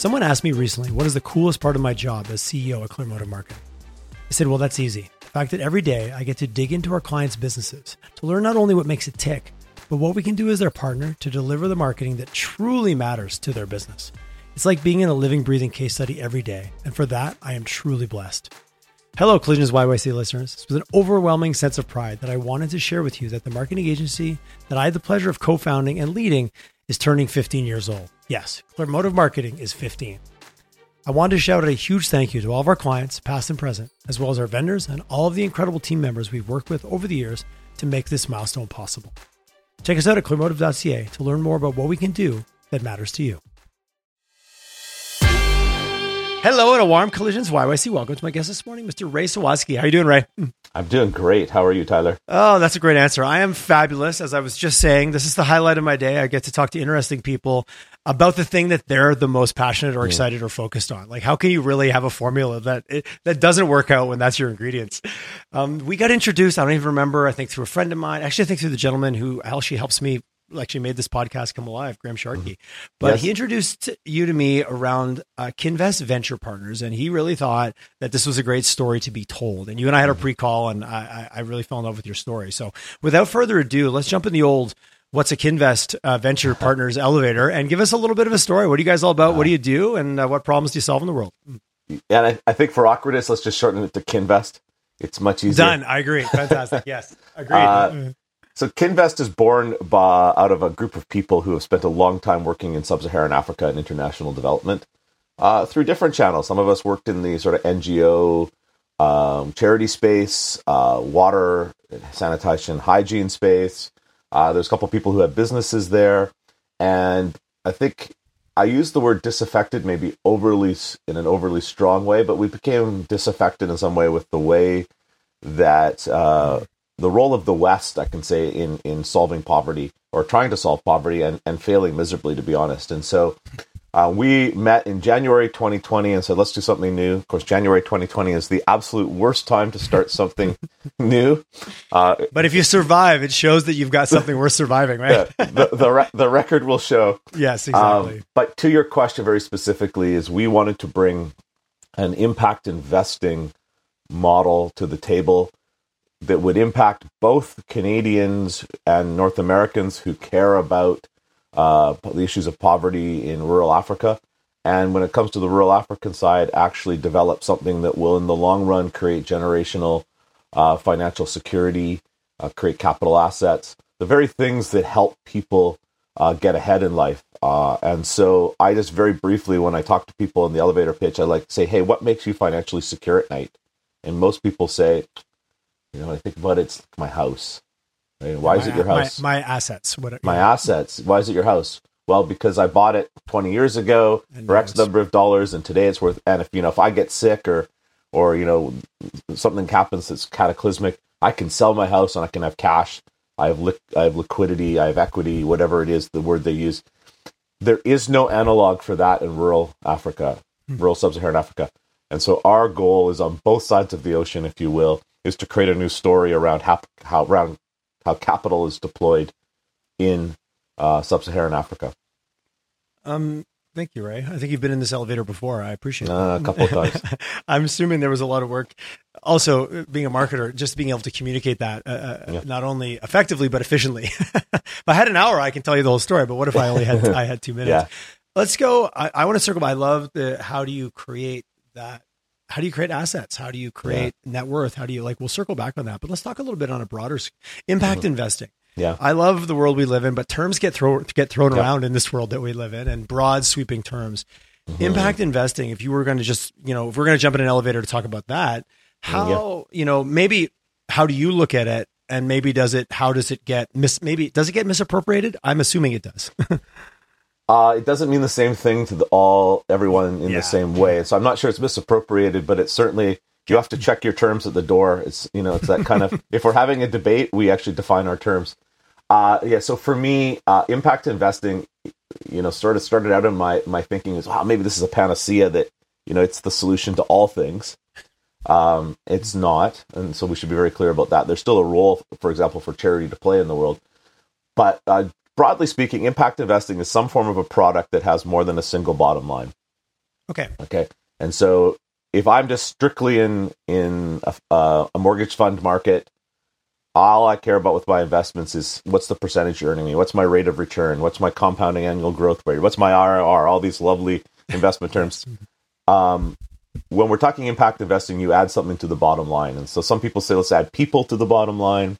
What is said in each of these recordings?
Someone asked me recently, what is the coolest part of my job as CEO at Clearmotive Marketing? I said, well, that's easy. The fact that every day I get to dig into our clients' businesses to learn not only what makes it tick, but what we can do as their partner to deliver the marketing that truly matters to their business. It's like being in a living, breathing case study every day. And for that, I am truly blessed. Hello, Collisions YYC listeners. It's with an overwhelming sense of pride that I wanted to share with you that the marketing agency that I had the pleasure of co founding and leading is turning 15 years old. Yes, Clearmotive Marketing is 15. I wanted to shout out a huge thank you to all of our clients, past and present, as well as our vendors and all of the incredible team members we've worked with over the years to make this milestone possible. Check us out at clearmotive.ca to learn more about what we can do that matters to you. Hello and a warm collisions YYC. Welcome to my guest this morning, Mr. Ray Sawatsky. How are you doing, Ray? Hmm. I'm doing great. How are you, Tyler? Oh, that's a great answer. I am fabulous. As I was just saying, this is the highlight of my day. I get to talk to interesting people about the thing that they're the most passionate or excited or focused on. Like, how can you really have a formula that it, that doesn't work out when that's your ingredients? Um, we got introduced. I don't even remember. I think through a friend of mine. Actually, I think through the gentleman who actually helps me actually made this podcast come alive, Graham Sharkey. But Yes. he introduced you to me around uh, Kinvest Venture Partners, and he really thought that this was a great story to be told. And you and I had a pre-call, and I, I I really fell in love with your story. So, without further ado, let's jump in the old "What's a Kinvest uh, Venture Partners" elevator and give us a little bit of a story. What are you guys all about? What do you do, and uh, what problems do you solve in the world? And I, I think for awkwardness, let's just shorten it to Kinvest. It's much easier. Done. I agree. Fantastic. yes, agreed. Uh, So Kinvest is born by, out of a group of people who have spent a long time working in sub-Saharan Africa and international development uh, through different channels. Some of us worked in the sort of NGO um, charity space, uh, water, sanitation, hygiene space. Uh, there's a couple of people who have businesses there, and I think I used the word disaffected maybe overly in an overly strong way, but we became disaffected in some way with the way that uh, the role of the West, I can say, in in solving poverty or trying to solve poverty and, and failing miserably, to be honest. And so uh, we met in January 2020 and said, let's do something new. Of course, January 2020 is the absolute worst time to start something new. Uh, but if you survive, it shows that you've got something worth surviving, right? the the, re- the record will show. yes, exactly. Um, but to your question very specifically is we wanted to bring an impact investing model to the table that would impact both Canadians and North Americans who care about uh, the issues of poverty in rural Africa. And when it comes to the rural African side, actually develop something that will, in the long run, create generational uh, financial security, uh, create capital assets, the very things that help people uh, get ahead in life. Uh, and so I just very briefly, when I talk to people in the elevator pitch, I like to say, hey, what makes you financially secure at night? And most people say, you know, I think about it, it's my house. Right? Why is it your house? My, my assets. What? my assets. Why is it your house? Well, because I bought it 20 years ago And for X number of dollars, and today it's worth. And if you know, if I get sick or, or you know, something happens that's cataclysmic, I can sell my house and I can have cash. I have li- I have liquidity. I have equity. Whatever it is, the word they use. There is no analog for that in rural Africa, hmm. rural sub-Saharan Africa. And so our goal is on both sides of the ocean, if you will, is to create a new story around how how around how capital is deployed in uh, sub-Saharan Africa. Um, thank you, Ray. I think you've been in this elevator before. I appreciate Uh, it. a couple of times. I'm assuming there was a lot of work. Also, uh, being a marketer, just being able to communicate that uh, uh, Yeah. not only effectively but efficiently. if I had an hour, I can tell you the whole story. But what if I only had I had two minutes? Yeah. Let's go. I, I want to circle. I love the how do you create that? How do you create assets? How do you create net worth? How do you like? We'll circle back on that. But let's talk a little bit on a broader impact investing. Yeah. I love the world we live in, but terms get thrown get thrown Yeah. around in this world that we live in, and broad sweeping terms. Mm-hmm. Impact investing. If you were going to just, you know, if we're going to jump in an elevator to talk about that, how, you know, maybe how do you look at it, and maybe does it? How does it get mis? Maybe does it get misappropriated? I'm assuming it does. Uh, it doesn't mean the same thing to the, all everyone in Yeah. the same way. So I'm not sure it's misappropriated, but it's certainly you have to check your terms at the door. It's you know it's that kind of if we're having a debate, we actually define our terms. Uh, yeah. So for me, uh, impact investing, you know, sort of started out in my my thinking is wow maybe this is a panacea that you know it's the solution to all things. Um, it's not, and so we should be very clear about that. There's still a role, for example, for charity to play in the world, but uh, broadly speaking, impact investing is some form of a product that has more than a single bottom line. Okay. Okay. And so if I'm just strictly in in a, uh, a mortgage fund market, all I care about with my investments is what's the percentage you're earning me, what's my rate of return, what's my compounding annual growth rate, what's my IRR, all these lovely investment terms. Um, when we're talking impact investing, you add something to the bottom line, and so some people say let's add people to the bottom line.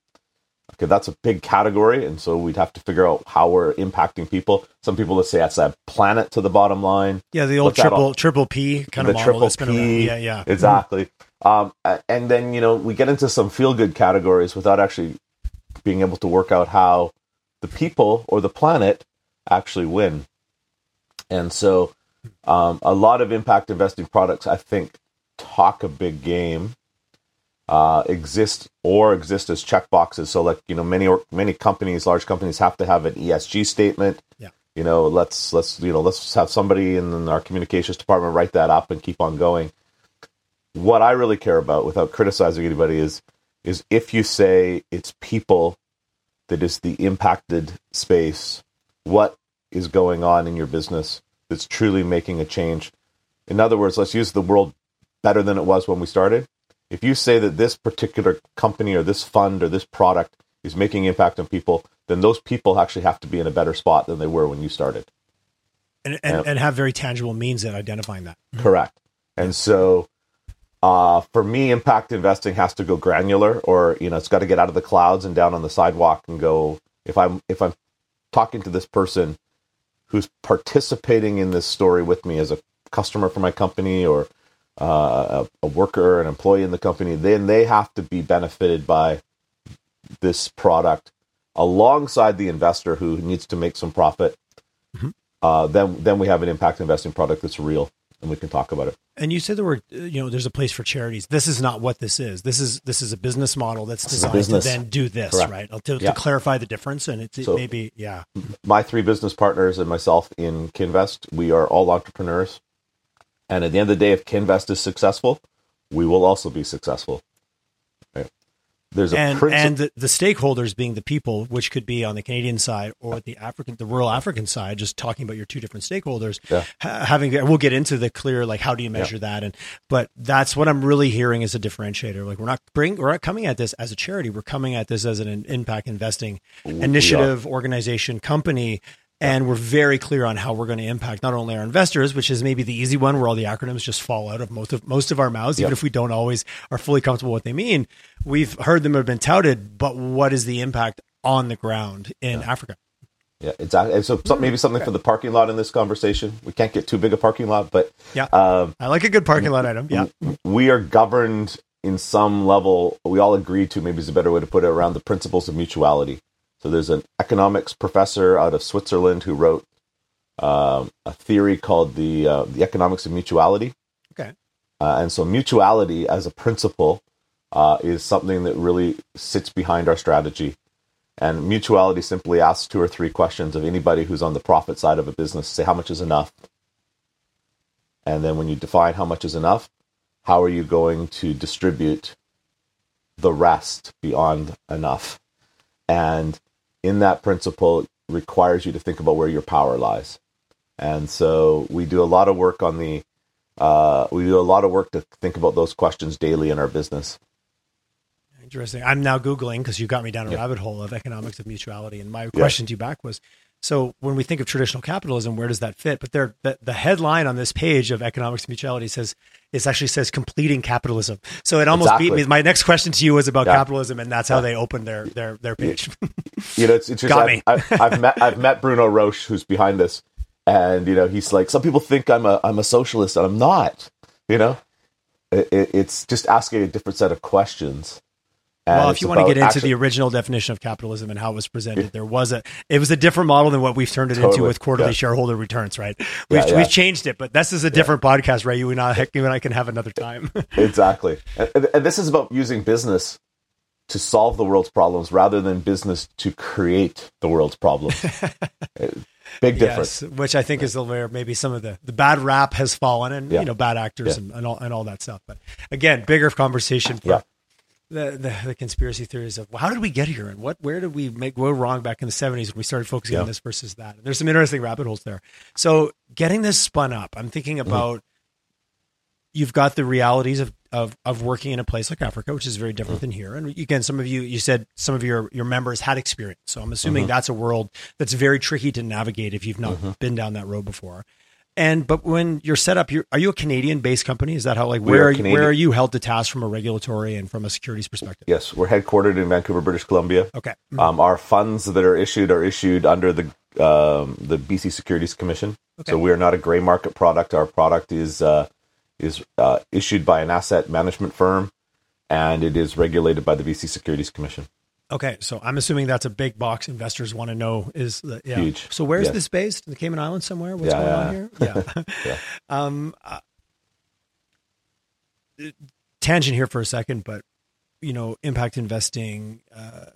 Okay, that's a big category, and so we'd have to figure out how we're impacting people. Some people let's say that's a planet to the bottom line. Yeah, the old triple all- triple P kind of the model triple that's been around. P. Yeah, yeah. Exactly. Um, and then you know we get into some feel good categories without actually being able to work out how the people or the planet actually win. And so, um, a lot of impact investing products, I think, talk a big game, uh, exist or exist as checkboxes. So, like you know, many or, many companies, large companies, have to have an ESG statement. Yeah. You know, let's let's you know let's have somebody in our communications department write that up and keep on going. What I really care about, without criticizing anybody, is is if you say it's people that is the impacted space, what is going on in your business that's truly making a change? In other words, let's use the world better than it was when we started. If you say that this particular company or this fund or this product is making impact on people, then those people actually have to be in a better spot than they were when you started. And, and, Yeah. and have very tangible means at identifying that. Correct. And so uh, for me, impact investing has to go granular or, you know, it's got to get out of the clouds and down on the sidewalk and go, if I'm, if I'm talking to this person who's participating in this story with me as a customer for my company or uh, a, a worker, an employee in the company, then they have to be benefited by this product alongside the investor who needs to make some profit. Mhm. Uh, then, then we have an impact investing product that's real, and we can talk about it. And you said the word, uh, you know, there's a place for charities. This is not what this is. This is this is a business model that's This is a designed to then do this, Correct. right? To, Yeah. to clarify the difference, and it's it So- maybe yeah, my three business partners and myself in Kinvest, we are all entrepreneurs. And at the end of the day, if Kinvest is successful, we will also be successful. Right? There's a and princi- and the, the stakeholders being the people, which could be on the Canadian side or the African, the rural African side. Just talking about your two different stakeholders, Yeah. ha- having we'll get into the clear like how do you measure that, and but that's what I'm really hearing as a differentiator. Like we're not bring we're not coming at this as a charity. We're coming at this as an impact investing initiative, organization, company. And we're very clear on how we're going to impact not only our investors, which is maybe the easy one where all the acronyms just fall out of most of most of our mouths, even if we don't always are fully comfortable with what they mean. We've heard them have been touted, but what is the impact on the ground in Africa? yeah, exactly. And so maybe something for the parking lot in this conversation. We can't get too big a parking lot, but Yeah. um, I like a good parking lot item. Yeah. we are governed in some level. We all agree to maybe is a better way to put it around the principles of mutuality. So there's an economics professor out of Switzerland who wrote um, a theory called the uh, the economics of mutuality. Okay. Uh, and so mutuality as a principle uh, is something that really sits behind our strategy. And mutuality simply asks two or three questions of anybody who's on the profit side of a business. Say how much is enough, and then when you define how much is enough, how are you going to distribute the rest beyond enough? And in that principle requires you to think about where your power lies. And so we do a lot of work on the uh, we do a lot of work to think about those questions daily in our business. Interesting. I'm now Googling because you got me down a Yeah. rabbit hole of economics of mutuality. And my question to you back was so when we think of traditional capitalism, where does that fit? But there, the, the headline on this page of economics of mutuality says it actually says completing capitalism. So it almost beat me. My next question to you was about Yeah. capitalism, and that's how they opened their their their page. You know, it's interesting. Got I've, me. I've, I've met I've met Bruno Roche, who's behind this, and you know, he's like, some people think I'm a I'm a socialist, and I'm not. You know, it, it, it's just asking a different set of questions. Well, if you want to get into actually- the original definition of capitalism and how it was presented, there was a it was a different model than what we've turned it into with quarterly Yeah. shareholder returns, right? We've, Yeah, yeah. we've changed it, but this is a different podcast, right? You and I, you and I can have another time. exactly, and, and- this is about using business to solve the world's problems rather than business to create the world's problems. Uh, big difference. Yes, which I think is where maybe some of the, the bad rap has fallen and you know bad actors and, and all and all that stuff. But again, bigger conversation for Yeah. The, the the conspiracy theories of well, how did we get here and what where did we make go wrong back in the seventies when we started focusing on this versus that. And there's some interesting rabbit holes there. So getting this spun up, I'm thinking Mm-hmm. about you've got the realities of, of of working in a place like Africa, which is very different Mm-hmm. than here. And again, some of you you said some of your your members had experience, so I'm assuming Mm-hmm. that's a world that's very tricky to navigate if you've not Mm-hmm. been down that road before. And but when you're set up, you're, are you a Canadian based company? Is that how like where are are you, where are you held to task from a regulatory and from a securities perspective? Yes, we're headquartered in Vancouver, British Columbia. Okay, Um, our funds that are issued are issued under the um, the BC Securities Commission. Okay. So we are not a gray market product. Our product is uh, is uh, issued by an asset management firm, and it is regulated by the BC Securities Commission. Okay. So I'm assuming that's a big box investors want to know is the, yeah. Huge. So where's Yes. this based? In the Cayman Islands somewhere? What's Yeah, going yeah. on here? Yeah. Yeah. Um, uh, tangent here for a second, but you know, impact investing uh,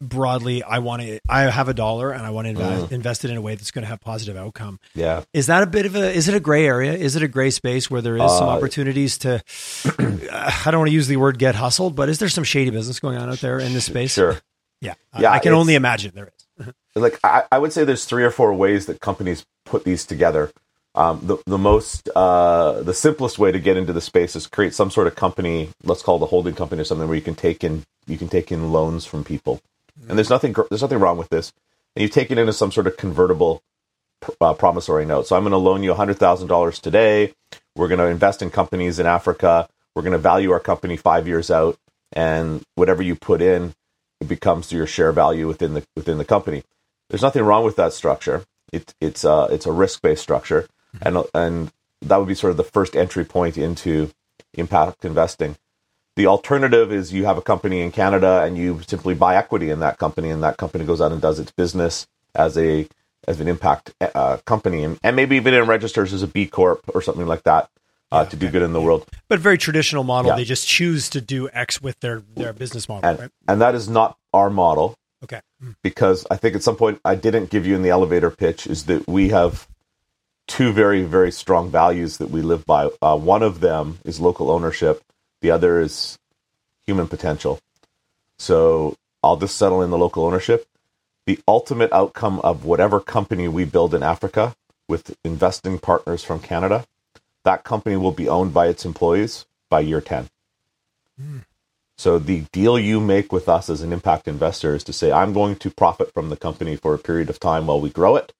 broadly. I want to. I have a dollar and I want to invest, invest it in a way that's going to have positive outcome. Yeah, Is that a bit of a? Is it a gray area? Is it a gray space where there is some Uh, opportunities to? I don't want to use the word get hustled, but is there some shady business going on out there in this space? sure. Yeah. Yeah, I can only imagine there is. like I, I would say there's three or four ways that companies put these together. Um, the the most uh, the simplest way to get into the space is create some sort of company. Let's call it a holding company or something where you can take in you can take in loans from people, and there's nothing there's nothing wrong with this. And you take it into some sort of convertible uh, promissory note. So I'm going to loan you hundred thousand dollars today. We're going to invest in companies in Africa. We're going to value our company five years out, and whatever you put in, it becomes your share value within the within the company. There's nothing wrong with that structure. It, it's a it's a risk based structure, and and that would be sort of the first entry point into impact investing. The alternative is you have a company in Canada and you simply buy equity in that company, and that company goes out and does its business as a as an impact uh, company, and, and maybe even it registers as a B Corp or something like that uh, to do good in the world. But very traditional model. Yeah. They just choose to do X with their their business model. And right? and that is not our model. Okay. because I think at some point I didn't give you in the elevator pitch is that we have two very very strong values that we live by. Uh, one of them is local ownership. The other is human potential. So I'll just settle in the local ownership. The ultimate outcome of whatever company we build in Africa with investing partners from Canada, that company will be owned by its employees by year 10. Hmm. So the deal you make with us as an impact investor is to say, I'm going to profit from the company for a period of time while we grow it.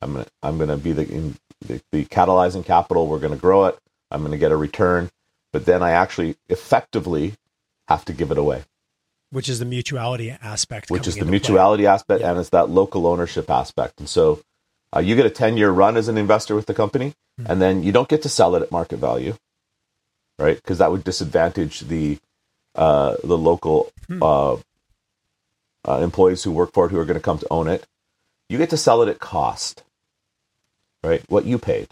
I'm gonna I'm gonna be the in, the, the catalyzing capital. We're gonna grow it. I'm gonna get a return, but then I actually effectively have to give it away, which is the mutuality aspect. which is the into play. mutuality aspect and it's that local ownership aspect. And so uh, you get a 10 year run as an investor with the company, and then you don't get to sell it at market value, right? Because that would disadvantage the uh, the local uh, uh, employees who work for it who are going to come to own it. You get to sell it at cost, right? What you paid.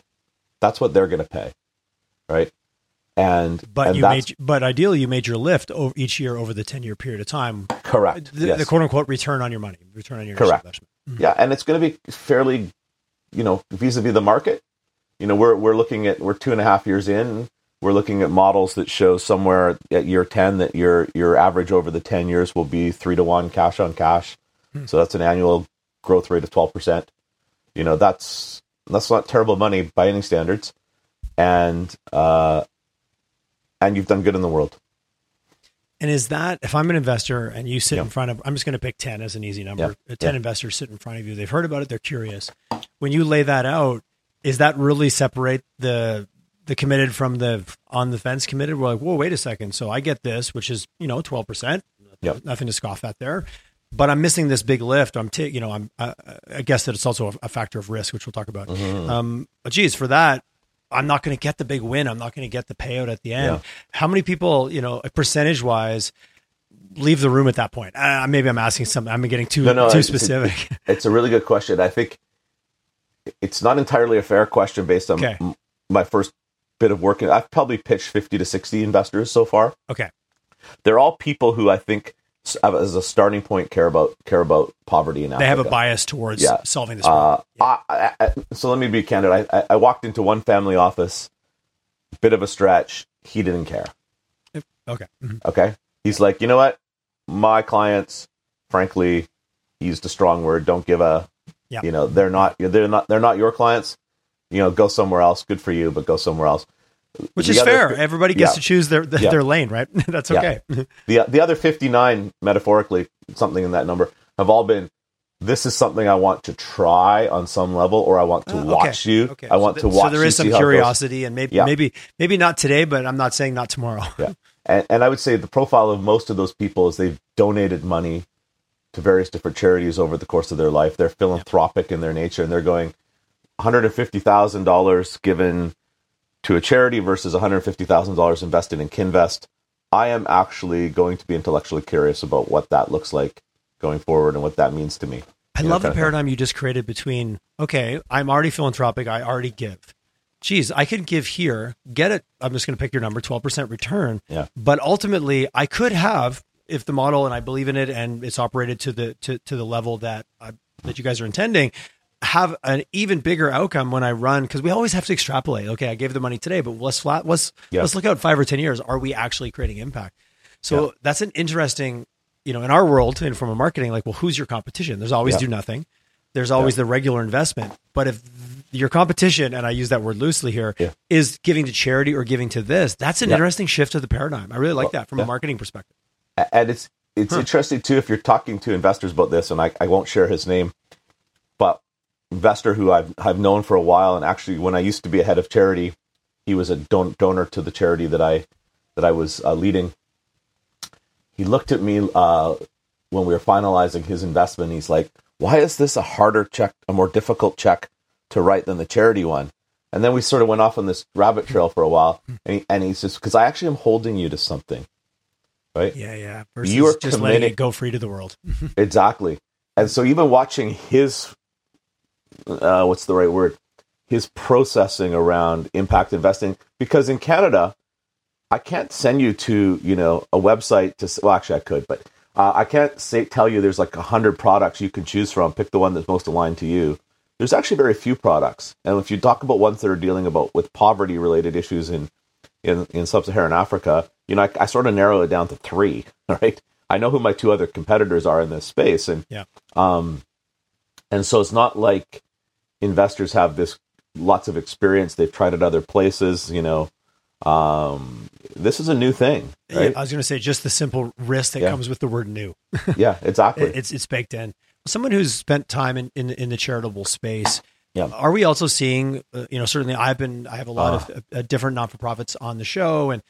That's what they're going to pay, right? And But and you made, but ideally, you made your lift over each year over the ten year period of time. correct. The, yes. the quote unquote return on your money, return on your Correct. investment. Yeah, and it's going to be fairly, you know, vis-a-vis the market. You know, we're we're looking at we're two and a half years in. We're looking at models that show somewhere at year ten that your your average over the ten years will be three to one cash on cash. So that's an annual growth rate of twelve percent. You know, that's that's not terrible money by any standards, and uh, and you've done good in the world. And is that if I'm an investor and you sit Yeah. in front of, I'm just going to pick 10 as an easy number. Yeah. Uh, 10 Yeah. investors sit in front of you. They've heard about it. They're curious. When you lay that out, is that really separate the, the committed from the on the fence committed? We're like, whoa, wait a second. So I get this, which is, you know, 12%. Yep. Nothing to scoff at there. But I'm missing this big lift. I'm, ta- you know, I'm, I, I guess that it's also a, a factor of risk, which we'll talk about. Mm-hmm. Um, but geez, for that, I'm not going to get the big win. I'm not going to get the payout at the end. Yeah. How many people, you know, percentage wise, leave the room at that point? Uh, maybe I'm asking something. I'm getting too No, no, too it's- specific. It's a really good question. I think it's not entirely a fair question based on Okay. m- my first bit of work. I've probably pitched 50 to 60 investors so far. okay. They're all people who I think as a starting point care about care about poverty in Africa. They have a bias towards Yeah. solving this problem. Uh, I, I, I- so let me be candid. I, I, walked into one family office, bit of a stretch. He didn't care. okay. Mhm. Okay. He's like, you know what? My clients, frankly, used a strong word. Don't give a, Yeah. you know, they're not, they're not, they're not your clients. You know, go somewhere else. Good for you, but go somewhere else. Which the is other fair. Everybody gets yeah. to choose their their, Yeah. their lane, right? That's Yeah. okay. the the other 59 metaphorically something in that number have all been this is something I want to try on some level or I want to Oh, okay. watch you Okay. I want so to watch So there is some see how it goes. curiosity, and maybe Yeah. maybe maybe not today, but I'm not saying not tomorrow. yeah and, and I would say the profile of most of those people is they've donated money to various different charities over the course of their life they're philanthropic in their nature and they're going $150,000 given to a charity versus $150,000 invested in Kinvest I am actually going to be intellectually curious about what that looks like going forward and what that means to me I You know, love the of thing. paradigm you just created between okay, I'm already philanthropic, I already give. Geez, I could give here, get it. I'm just going to pick your number, 12% return. Yeah. But ultimately, I could have, if the model and I believe in it and it's operated to the to, to the level that I, that you guys are intending, have an even bigger outcome when I run because we always have to extrapolate. Okay, I gave the money today, but let's flat. Let's Yeah. let's look out five or ten years. Are we actually creating impact? So that's an interesting, you know, in our world and from a marketing, like, well, who's your competition? There's always Yeah. do nothing. There's always the regular investment. But if your competition, and I use that word loosely here, Yeah. is giving to charity or giving to this, that's an Yeah. interesting shift of the paradigm. I really like that from yeah. a marketing perspective. and it's it's interesting too if you're talking to investors about this and I, I won't share his name investor who I've, I've known for a while and actually when I used to be a head of charity he was a don- donor to the charity that I that I was uh, leading he looked at me uh, when we were finalizing his investment he's like why is this a harder check a more difficult check to write than the charity one and then we sort of went off on this rabbit trail for a while and he, and he says because I actually am holding you to something right Yeah, yeah. Versus You are just letting it go free to the world. Exactly. And so even watching his uh, what's the right word? His processing around impact investing because in Canada I can't send you to, you know, a website to well actually I could, but uh, I can't say tell you there's like a hundred products you can choose from. Pick the one that's most aligned to you. There's actually very few products, and if you talk about ones that are dealing about with poverty related issues in in, in sub-Saharan Africa, you know, I, I sort of narrow it down to three. Right? I know who my two other competitors are in this space, and Yeah. um, and so it's not like investors have this lots of experience. They've tried it other places. You know, um, this is a new thing, right? I was going to say just the simple risk that Yeah. comes with the word new. yeah, exactly. It's it's baked in. Someone who's spent time in in, in the charitable space. Yeah. Are we also seeing? Uh, you know, certainly I've been. I have a lot Ah. of uh, different non for profits on the show, and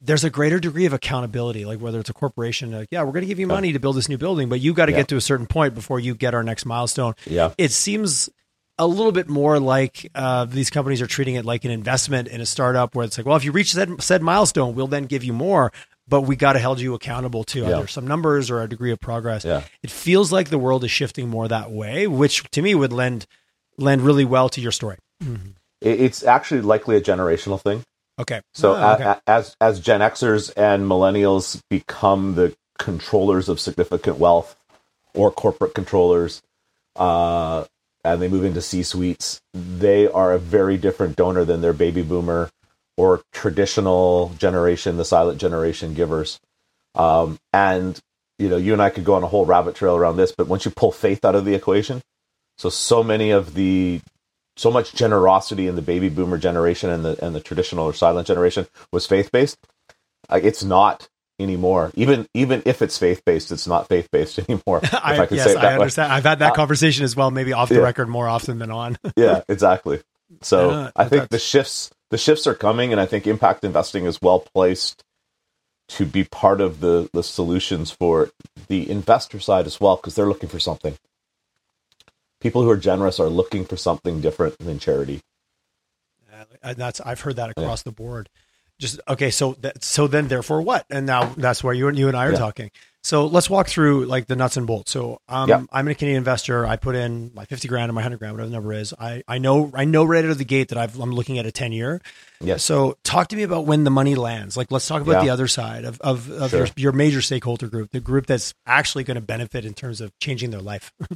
there's a greater degree of accountability. Like whether it's a corporation, like yeah, we're going to give you money to build this new building, but you got to Yeah. get to a certain point before you get our next milestone. yeah, It seems a little bit more like uh, these companies are treating it like an investment in a startup, where it's like, well, if you reach said said milestone, we'll then give you more. But we got to hold you accountable to Yeah. either some numbers or a degree of progress yeah. it feels like the world is shifting more that way, which to me would lend lend really well to your story. It, it's actually likely a generational thing. Okay. So a- okay. as as Gen Xers and millennials become the controllers of significant wealth or corporate controllers, uh, and they move into C suites, they are a very different donor than their baby boomer or traditional generation, the silent generation givers. Um, and you know, you and I could go on a whole rabbit trail around this, but once you pull faith out of the equation, so so many of the so much generosity in the baby boomer generation and the and the traditional or silent generation was faith based. Like it's not anymore. Even even if it's faith based, it's not faith based anymore. I, I, yes, I that way. understand. I've had that Uh, conversation as well, maybe off the yeah. record more often than on. Yeah, exactly. So Yeah, I think the shifts the shifts are coming, and I think impact investing is well placed to be part of the the solutions for the investor side as well, because they're looking for something. People who are generous are looking for something different than charity. and that's I've heard that across the board. Just okay, so that, so then therefore what? And now that's where you and you and I are Yeah. talking. So let's walk through like the nuts and bolts. So um, Yeah. I'm a Canadian investor. I put in my 50 grand or my 100 grand, whatever the number is. I, I know I know right out of the gate that I've, I'm looking at a 10 year. yeah So talk to me about when the money lands. Like let's talk about Yeah. the other side of of, of Sure. your, your major stakeholder group, the group that's actually going to benefit in terms of changing their life.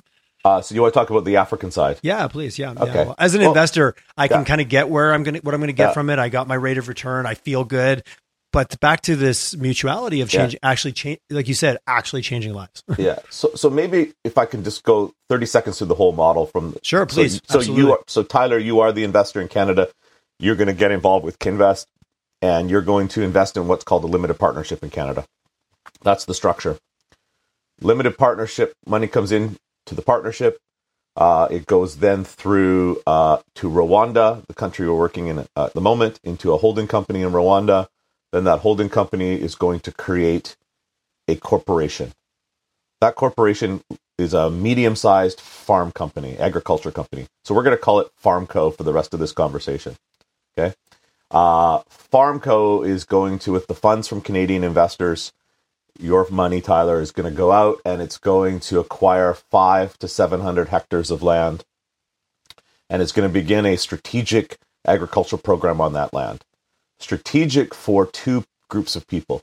Uh, so you want to talk about the African side? Yeah, please. Yeah. yeah. Okay. Well, as an Well, investor, I can yeah. kind of get where I'm going to, what I'm going to get Yeah. from it. I got my rate of return. I feel good. But back to this mutuality of Yeah. change, actually change, like you said, actually changing lives. yeah. So so maybe if I can just go thirty seconds through the whole model from Sure, please. So, Absolutely. you are so Tyler, you are the investor in Canada. You're going to get involved with Kinvest. and you're going to invest in what's called a limited partnership in Canada. That's the structure. Limited partnership money comes in to the partnership. Uh, it goes then through uh, to Rwanda, the country we're working in at the moment, into a holding company in Rwanda. Then that holding company is going to create a corporation. That corporation is a medium sized farm company, agriculture company. So we're going to call it Farmco for the rest of this conversation. Okay. Uh, Farmco is going to, with the funds from Canadian investors, your money, Tyler, is going to go out and it's going to acquire five to 700 hectares of land. And it's going to begin a strategic agricultural program on that land. Strategic for two groups of people.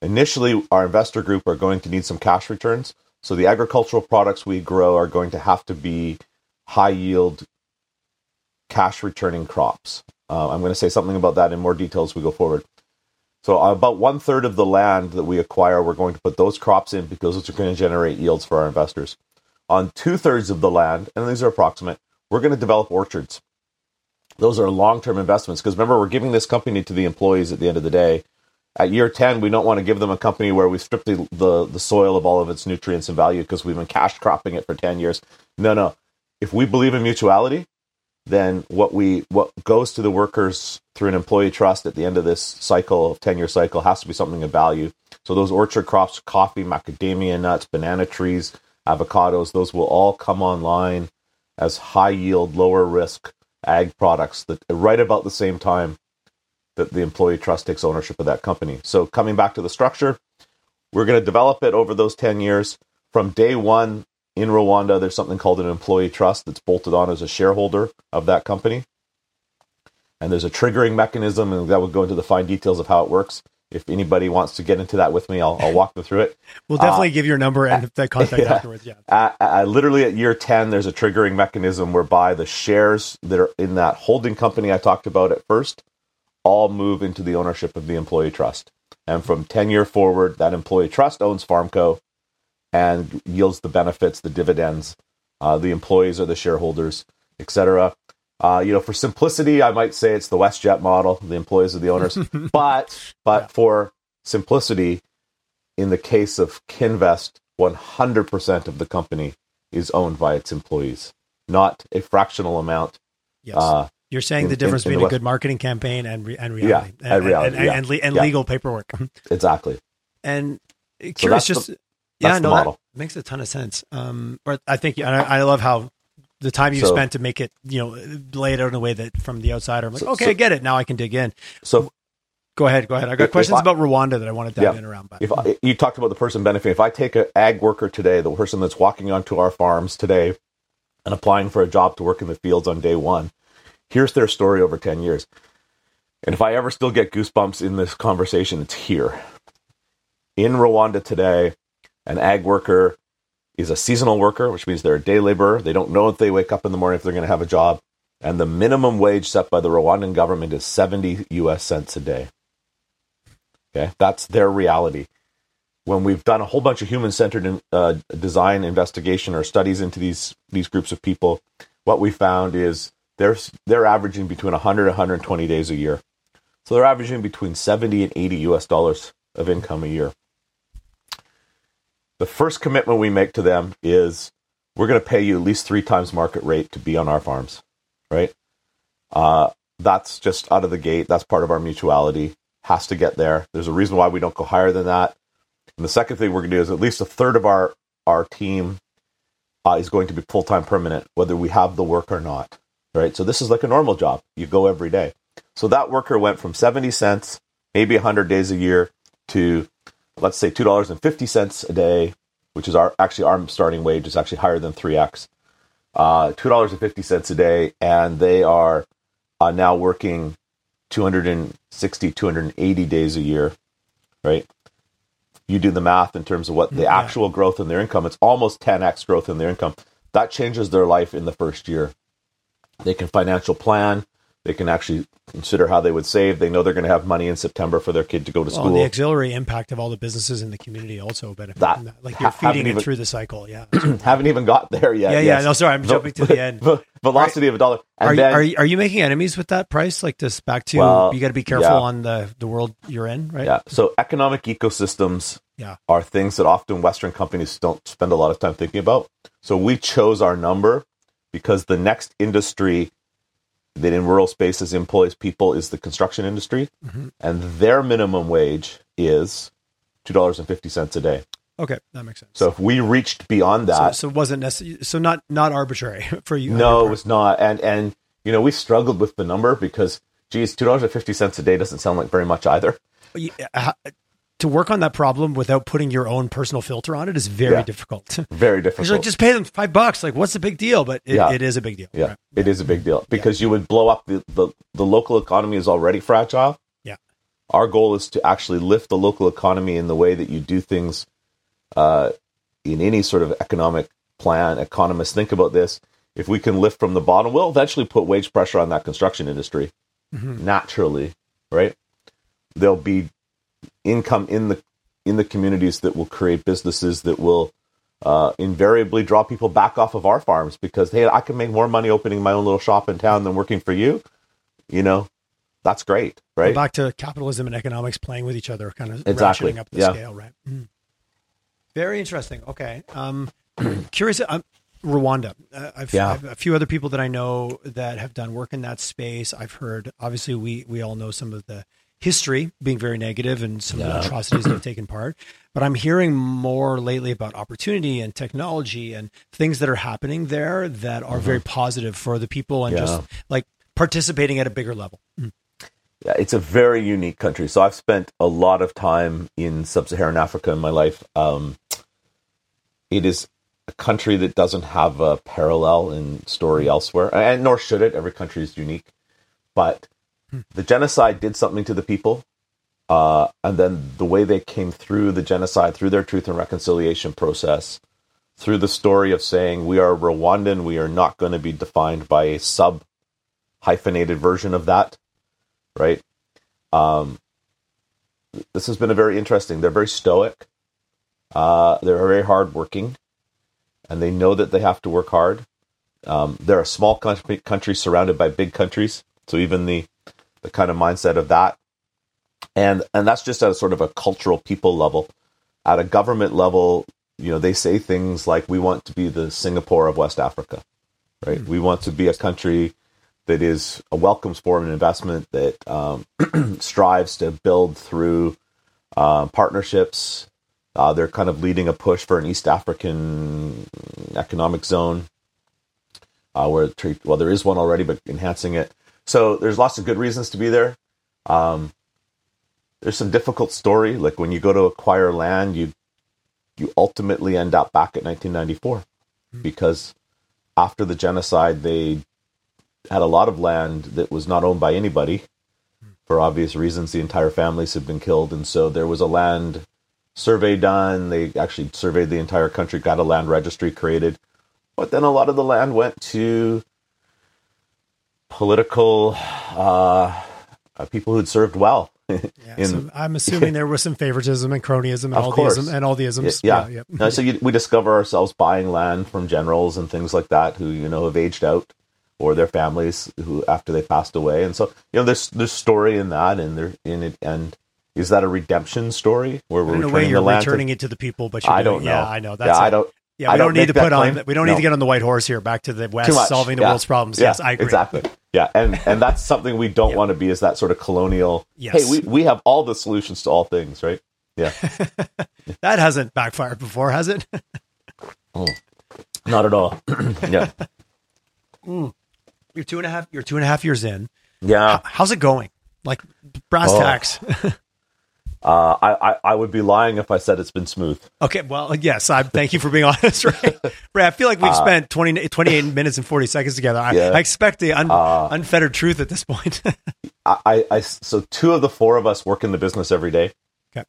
Initially, our investor group are going to need some cash returns. So the agricultural products we grow are going to have to be high yield, cash returning crops. Uh, I'm going to say something about that in more detail as we go forward. So about one third of the land that we acquire, we're going to put those crops in because are going to generate yields for our investors. On two thirds of the land, and these are approximate, we're going to develop orchards. Those are long term investments because remember, we're giving this company to the employees at the end of the day. At year 10, we don't want to give them a company where we strip the, the, the soil of all of its nutrients and value because we've been cash cropping it for 10 years. No, no. If we believe in mutuality, then what we what goes to the workers through an employee trust at the end of this cycle of 10 year cycle has to be something of value. So those orchard crops coffee macadamia nuts banana trees avocados those will all come online as high yield lower risk ag products that right about the same time that the employee trust takes ownership of that company. So coming back to the structure we're going to develop it over those 10 years. From day one in Rwanda, there's something called an employee trust that's bolted on as a shareholder of that company. And there's a triggering mechanism, and that would go into the fine details of how it works. If anybody wants to get into that with me, I'll, I'll walk them through it. We'll definitely uh, give your number and the contact yeah, afterwards. Yeah. Uh, uh, literally at year 10, there's a triggering mechanism whereby the shares that are in that holding company I talked about at first all move into the ownership of the employee trust. And from 10 year forward, that employee trust owns Farmco and yields the benefits, the dividends. Uh, the employees are the shareholders, etc. Uh, you know, for simplicity, I might say it's the WestJet model. The employees are the owners, but but yeah. for simplicity, in the case of Kinvest, 100% of the company is owned by its employees, not a fractional amount. Yes. Uh, You're saying in, the difference in, in between the a good marketing campaign and, re- and reality, yeah, and, and, reality, and, yeah. and, and, yeah. legal paperwork. exactly. And curious, so just the, yeah, no, that makes a ton of sense. Um, but I think I, I love how the time you so, spent to make it, you know, lay it out in a way that from the outsider, I'm like, so, okay, so, I get it. Now I can dig in. So go ahead, go ahead. I got questions I, about Rwanda that I want to dive yeah, in around. But if I, you talked about the person benefiting, if I take an ag worker today, the person that's walking onto our farms today and applying for a job to work in the fields on day one, here's their story over 10 years. And if I ever still get goosebumps in this conversation, it's here. In Rwanda today, an ag worker is a seasonal worker, which means they're a day laborer. They don't know if they wake up in the morning if they're going to have a job. And the minimum wage set by the Rwandan government is 70 US cents a day. Okay, that's their reality. When we've done a whole bunch of human centered uh, design investigation or studies into these, these groups of people, what we found is they're, they're averaging between 100 and 120 days a year. So they're averaging between 70 and 80 US dollars of income a year the first commitment we make to them is we're going to pay you at least three times market rate to be on our farms, right? Uh, that's just out of the gate. That's part of our mutuality. Has to get there. There's a reason why we don't go higher than that. And the second thing we're going to do is at least a third of our our team uh, is going to be full time permanent, whether we have the work or not. Right. So this is like a normal job. You go every day. So that worker went from seventy cents, maybe hundred days a year, to let's say two dollars and fifty cents a day, which is our actually our starting wage is actually higher than three x, uh, two dollars and fifty cents a day, and they are uh, now working 260, 280 days a year, right? You do the math in terms of what the yeah. actual growth in their income. It's almost 10x growth in their income. That changes their life in the first year. They can financial plan. They can actually consider how they would save. They know they're going to have money in September for their kid to go to Well, school. the auxiliary impact of all the businesses in the community also benefit That- from that. Like you're feeding it even- through the cycle. Yeah. Haven't even got there yet. Yeah, yeah. No, sorry, I'm jumping to the end. ve- velocity of a dollar. And Are you, then, are you are you making enemies with that price? Like this back to Well, you got to be careful yeah. on the the world you're in, right? Yeah. So economic ecosystems Yeah. are things that often Western companies don't spend a lot of time thinking about. So we chose our number because the next industry that in rural spaces employs people is the construction industry, Mhm. and their minimum wage is two dollars and fifty cents a day. Okay, that makes sense. So if we reached beyond that, so it wasn't necessary. so not not arbitrary for you. no, it was not. And and you know we struggled with the number because geez, two dollars and fifty cents a day doesn't sound like very much either. You- uh, to work on that problem without putting your own personal filter on it is very Yeah. difficult. Very difficult. like just pay them five bucks. Like, what's the big deal? But it, Yeah. it is a big deal. Yeah, right? it is a big deal because you would blow up the, the, the local economy is already fragile. Yeah. Our goal is to actually lift the local economy in the way that you do things uh, in any sort of economic plan. Economists think about this. If we can lift from the bottom, we'll eventually put wage pressure on that construction industry Mhm. naturally, right? There'll be income in the in the communities that will create businesses that will uh, invariably draw people back off of our farms because hey, I can make more money opening my own little shop in town than working for you. You know, that's great, right? Back to capitalism and economics playing with each other, kind of Exactly. ratcheting up the Yeah. scale, right? Mhm. Very interesting. Okay. Um, curious. Um, Rwanda. Uh, I've, Yeah. I've a few other people that I know that have done work in that space. I've heard. Obviously, we we all know some of the history being very negative and some of the atrocities that have taken part. But I'm hearing more lately about opportunity and technology and things that are happening there that are very positive for the people and Mm-hmm. Yeah. just like participating at a bigger level. Yeah, it's a very unique country. So I've spent a lot of time in sub-Saharan Africa in my life. Um, it is a country that doesn't have a parallel in story elsewhere, and nor should it. Every country is unique, but the genocide did something to the people, uh, and then the way they came through the genocide, through their truth and reconciliation process, through the story of saying we are Rwandan, we are not going to be defined by a sub hyphenated version of that right? Um, this has been a very interesting. They're very stoic. Uh, they're very hardworking, and they know that they have to work hard. Um, they're a small country, country surrounded by big countries, so even the the kind of mindset of that, and and that's just at a sort of a cultural people level. At a government level, you know, they say things like, "We want to be the Singapore of West Africa," right? We want to be a country that is a welcomes foreign investment that um, strives to build through um, partnerships. Uh, they're kind of leading a push for an East African economic zone, uh, where well, there is one already, but enhancing it. So there's lots of good reasons to be there. Um, there's some difficult story, like when you go to acquire land, you you ultimately end up back at 1994 because after the genocide, they had a lot of land that was not owned by anybody for obvious reasons. The entire families had been killed, and so there was a land survey done. They actually surveyed the entire country, got a land registry created, but then a lot of the land went to political uh, uh, people who'd served well. Yeah, in- so I'm assuming there was some favoritism and cronyism and all course. the ism and all the isms. yeah. yeah. No, so you, we discover ourselves buying land from generals and things like that who you know have aged out, or their families who after they passed away, and so you know there's there's story in that, and there in it, and is that a redemption story where we're In a returning way, you're land? to- returning it to the people, but you're I don't know. Yeah, I know. That's yeah, it. I don't. Yeah, I we don't, don't need to put on. We don't need to get on the white horse here. Back to the West solving the Yeah. world's problems. Yeah, yes, I agree. Exactly. Yeah, and and that's something we don't want to be is that sort of colonial. Yes. Hey, we we have all the solutions to all things, right? Yeah. That hasn't backfired before, has it? oh, Not at all. yeah. Mm. you're two and a half. You're two and a half years in. Yeah. How's it going? Like brass Oh. tacks. Uh, I, I I would be lying if I said it's been smooth. okay. Well, yes. I thank you for being honest. Right. Ray, I feel like we've spent 20, 28 minutes and forty seconds together. I, Uh, Yeah. I expect the un, Uh, unfettered truth at this point. I, I, I so two of the four of us work in the business every day. Okay.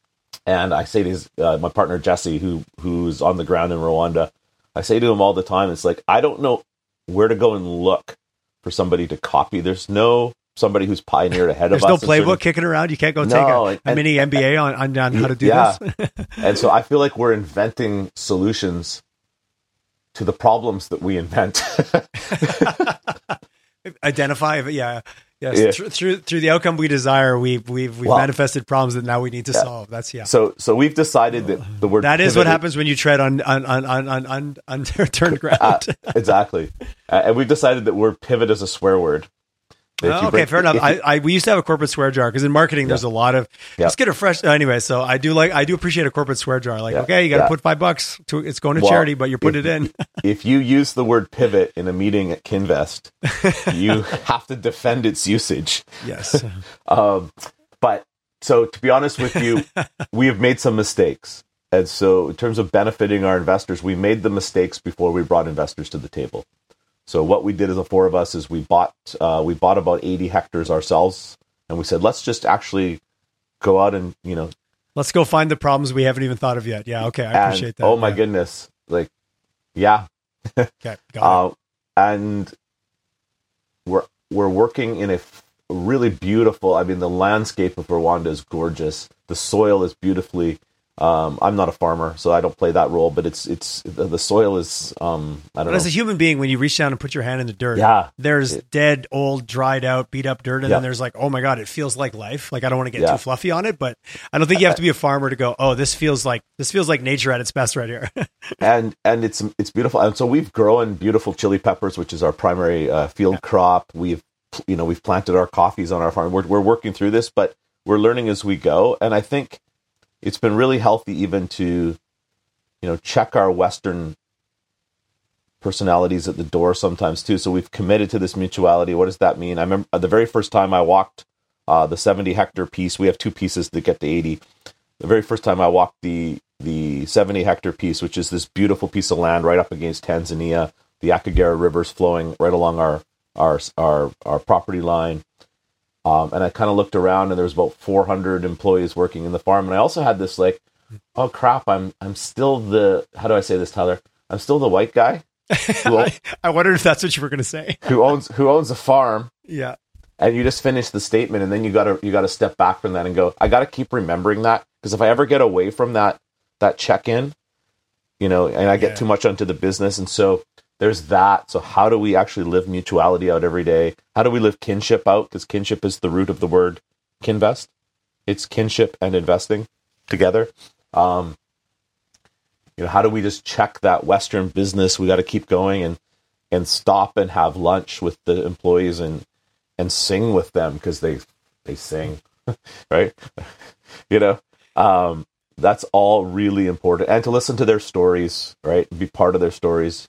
And I say to his, uh, my partner Jesse, who who's on the ground in Rwanda, I say to him all the time, it's like I don't know where to go and look for somebody to copy. There's no somebody who's pioneered ahead There's of no us. in playbook certain- kicking around. You can't go No, take a, and- a mini MBA on, on, on how to do Yeah. this. and so I feel like we're inventing solutions to the problems that we invent. Identify, yeah, yes. Yeah. Through, through through the outcome we desire, we we've we've Well- manifested problems that now we need to solve. That's yeah. so so we've decided that the word That is what happens when you tread on on on on on, on unturned ground. Uh, exactly, uh, and we've decided that word pivot is a swear word. Oh, okay, bring- fair enough. you- I, I we used to have a corporate swear jar because in marketing there's a lot of Yeah. let's get a fresh anyway. So I do like I do appreciate a corporate swear jar. Like Yeah. okay, you got to Yeah. put five bucks to it's going to Well, charity, but you're putting it in. if you use the word pivot in a meeting at Kinvest, you have to defend its usage. yes, Um, but so to be honest with you, we have made some mistakes. And so in terms of benefiting our investors, we made the mistakes before we brought investors to the table. So what we did as the four of us is we bought uh, we bought about 80 hectares ourselves and we said let's just actually go out and you know let's go find the problems we haven't even thought of yet. Yeah, okay, I and, appreciate that. oh my Yeah. goodness like yeah Okay, got it. uh, and we're we're working in a f- really beautiful. I mean, the landscape of Rwanda is gorgeous. The soil is beautifully. Um, I'm not a farmer, so I don't play that role. But it's it's the, the soil is. Um, I don't But know. as a human being, when you reach down and put your hand in the dirt, Yeah. there's dead, old, dried out, beat up dirt, and Yeah. then there's like, oh my god, it feels like life. Like I don't want to get Yeah. too fluffy on it, but I don't think you have to be a farmer to go, oh, this feels like this feels like nature at its best right here. and and it's it's beautiful. And so we've grown beautiful chili peppers, which is our primary uh, field crop. We've you know we've planted our coffees on our farm. We're we're working through this, but we're learning as we go. And I think it's been really healthy even to you know check our Western personalities at the door sometimes too. So we've committed to this mutuality. What does that mean? I remember the very first time I walked uh, the 70 hectare piece. We have two pieces to get to 80. The very first time I walked the the 70 hectare piece, which is this beautiful piece of land right up against Tanzania, the Akagera River's flowing right along our our our, our property line. Um, and I kind of looked around, and there was about 400 employees working in the farm. And I also had this like, oh crap, I'm I'm still the how do I say this, Tyler? I'm still the white guy I, I wondered if that's what you were going to say. who owns who owns a farm Yeah, and you just finish the statement and then you gotta you gotta step back from that and go i gotta keep remembering that because if i ever get away from that that check-in you know and i get Yeah. too much onto the business and so there's that. So how do we actually live mutuality out every day? How do we live kinship out? Because kinship is the root of the word kinvest. It's kinship and investing together. Um you know how do we just check that western business? We got to keep going and and stop and have lunch with the employees and and sing with them because they they sing right? You know? Um that's all really important. And to listen to their stories right? Be part of their stories